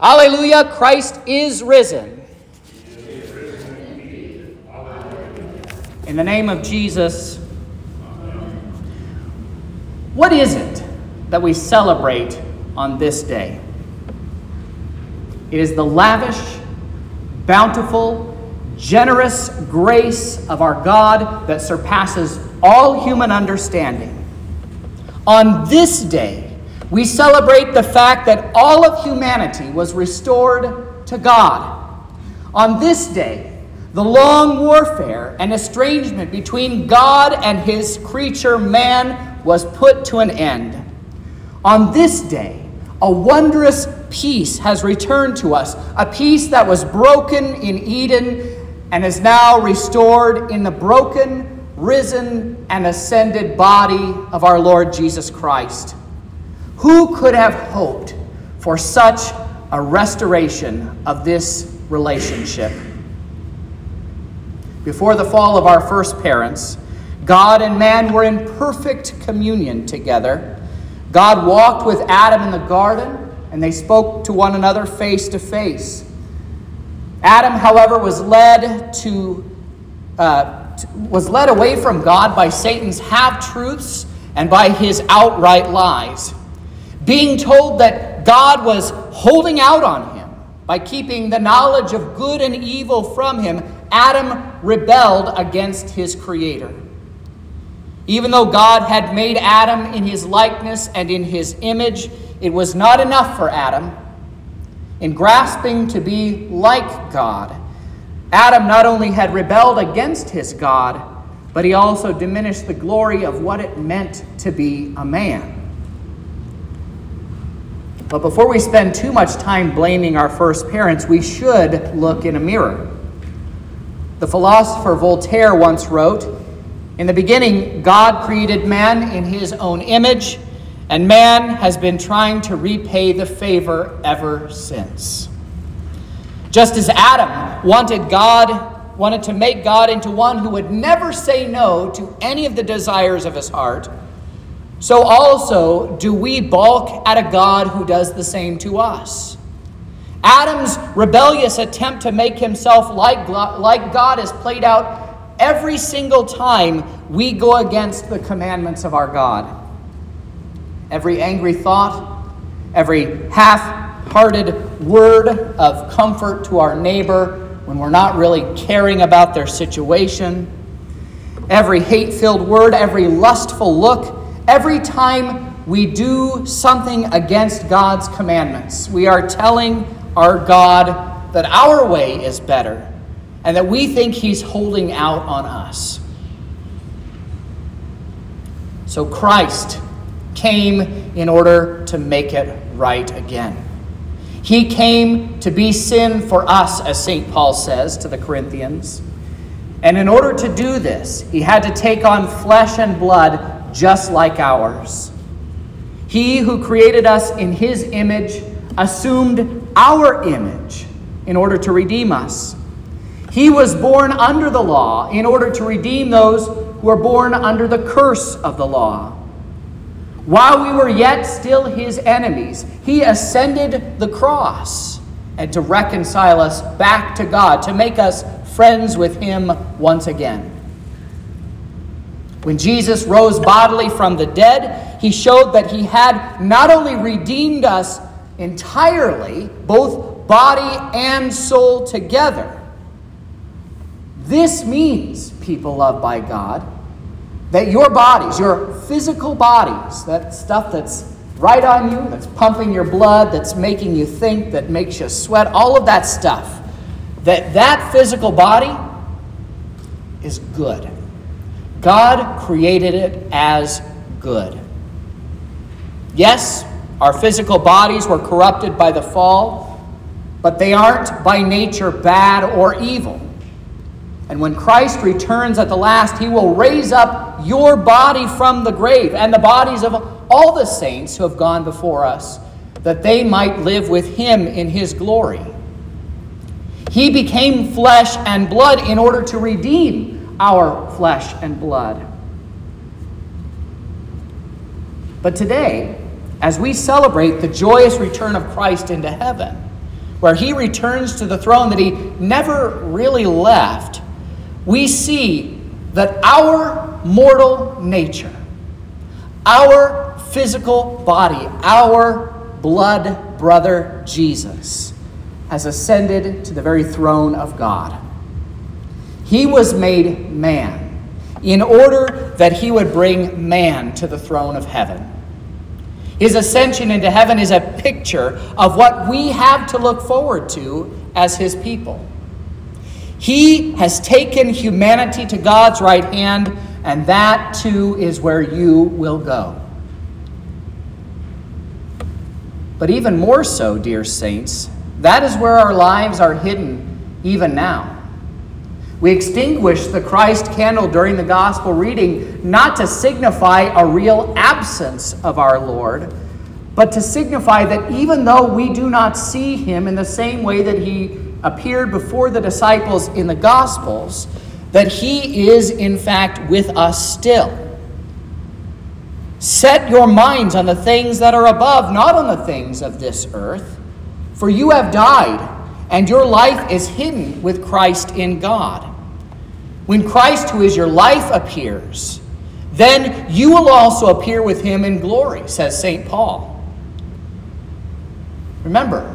Alleluia, Christ is risen. In the name of Jesus, what is it that we celebrate on this day? It is the lavish, bountiful, generous grace of our God that surpasses all human understanding. On this day, we celebrate the fact that all of humanity was restored to God. On this day, the long warfare and estrangement between God and his creature man was put to an end. On this day, a wondrous peace has returned to us, a peace that was broken in Eden and is now restored in the broken, risen, and ascended body of our Lord Jesus Christ. Who could have hoped for such a restoration of this relationship? Before the fall of our first parents, God and man were in perfect communion together. God walked with Adam in the garden, and they spoke to one another face to face. Adam, however, was led to uh, was led away from God by Satan's half truths and by his outright lies. Being told that God was holding out on him by keeping the knowledge of good and evil from him, Adam rebelled against his Creator. Even though God had made Adam in his likeness and in his image, it was not enough for Adam. In grasping to be like God, Adam not only had rebelled against his God, but he also diminished the glory of what it meant to be a man. But before we spend too much time blaming our first parents, we should look in a mirror. The philosopher Voltaire once wrote In the beginning, God created man in his own image, and man has been trying to repay the favor ever since. Just as Adam wanted God wanted to make God into one who would never say no to any of the desires of his heart, so also do we balk at a God who does the same to us. Adam's rebellious attempt to make himself like, like God is played out every single time we go against the commandments of our God. Every angry thought, every half hearted word of comfort to our neighbor when we're not really caring about their situation, every hate filled word, every lustful look, Every time we do something against God's commandments, we are telling our God that our way is better and that we think He's holding out on us. So Christ came in order to make it right again. He came to be sin for us, as St. Paul says to the Corinthians. And in order to do this, he had to take on flesh and blood just like ours. He who created us in his image assumed our image in order to redeem us. He was born under the law in order to redeem those who are born under the curse of the law. While we were yet still his enemies, he ascended the cross and to reconcile us back to God, to make us friends with him once again. When Jesus rose bodily from the dead, he showed that he had not only redeemed us entirely, both body and soul together. This means, people loved by God, that your bodies, your physical bodies, that stuff that's right on you, that's pumping your blood, that's making you think, that makes you sweat, all of that stuff, that that physical body is good. God created it as good. Yes, our physical bodies were corrupted by the fall, but they aren't by nature bad or evil. And when Christ returns at the last, he will raise up your body from the grave and the bodies of all the saints who have gone before us, that they might live with him in his glory. He became flesh and blood in order to redeem our flesh and blood. But today, as we celebrate the joyous return of Christ into heaven, where he returns to the throne that he never really left, we see that our mortal nature, our physical body, our blood brother Jesus, has ascended to the very throne of God. He was made man in order that he would bring man to the throne of heaven. His ascension into heaven is a picture of what we have to look forward to as his people. He has taken humanity to God's right hand, and that too is where you will go. But even more so, dear saints, that is where our lives are hidden even now. We extinguish the Christ candle during the gospel reading not to signify a real absence of our Lord, but to signify that even though we do not see him in the same way that he appeared before the disciples in the gospels, that he is in fact with us still. Set your minds on the things that are above, not on the things of this earth, for you have died and your life is hidden with Christ in God. When Christ, who is your life, appears, then you will also appear with him in glory, says St. Paul. Remember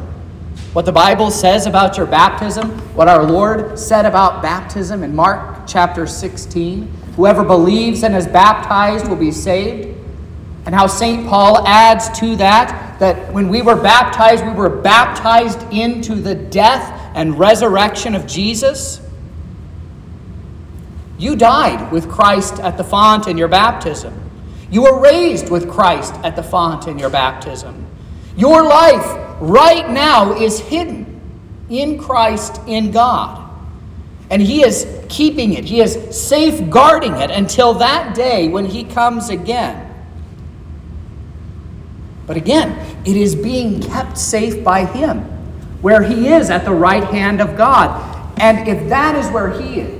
what the Bible says about your baptism, what our Lord said about baptism in Mark chapter 16. Whoever believes and is baptized will be saved. And how St. Paul adds to that that when we were baptized, we were baptized into the death and resurrection of Jesus. You died with Christ at the font in your baptism. You were raised with Christ at the font in your baptism. Your life right now is hidden in Christ in God. And He is keeping it, He is safeguarding it until that day when He comes again. But again, it is being kept safe by Him, where He is at the right hand of God. And if that is where He is,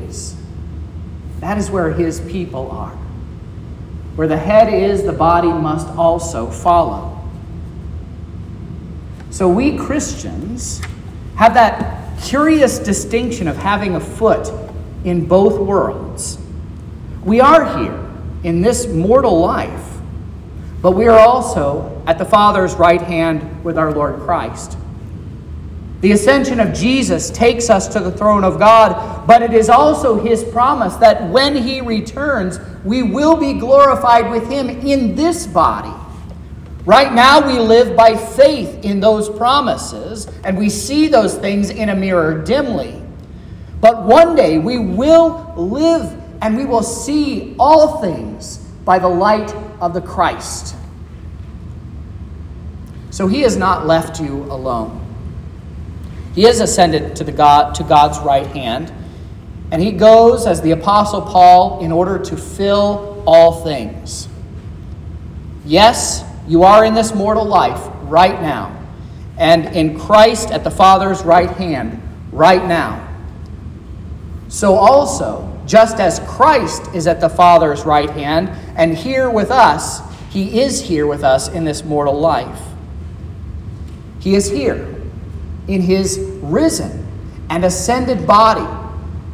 that is where His people are. Where the head is, the body must also follow. So we Christians have that curious distinction of having a foot in both worlds. We are here in this mortal life but we are also at the Father's right hand with our Lord Christ. The ascension of Jesus takes us to the throne of God, but it is also his promise that when he returns, we will be glorified with him in this body. Right now, we live by faith in those promises, and we see those things in a mirror dimly. But one day, we will live and we will see all things by the light of the Christ. So he has not left you alone. He is ascended to, the God, to God's right hand, and he goes as the Apostle Paul in order to fill all things. Yes, you are in this mortal life right now, and in Christ at the Father's right hand right now. So also, just as Christ is at the Father's right hand and here with us, he is here with us in this mortal life. He is here in his risen and ascended body,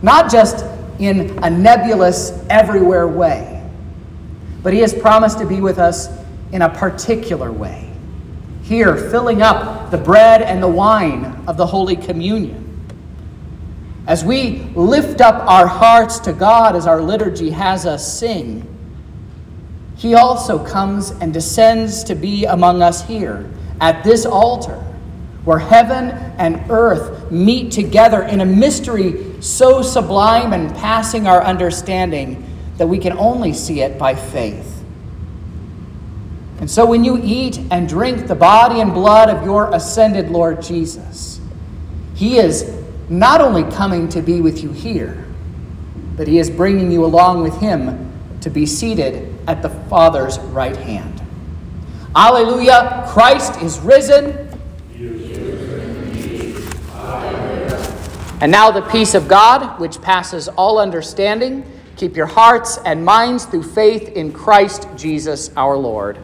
not just in a nebulous, everywhere way, but he has promised to be with us in a particular way. Here, filling up the bread and the wine of the Holy Communion as we lift up our hearts to God as our liturgy has us sing, He also comes and descends to be among us here at this altar where heaven and earth meet together in a mystery so sublime and passing our understanding that we can only see it by faith. And so when you eat and drink the body and blood of your ascended Lord Jesus, He is not only coming to be with you here, but he is bringing you along with him to be seated at the Father's right hand. Alleluia! Christ is risen. And now the peace of God, which passes all understanding, keep your hearts and minds through faith in Christ Jesus our Lord.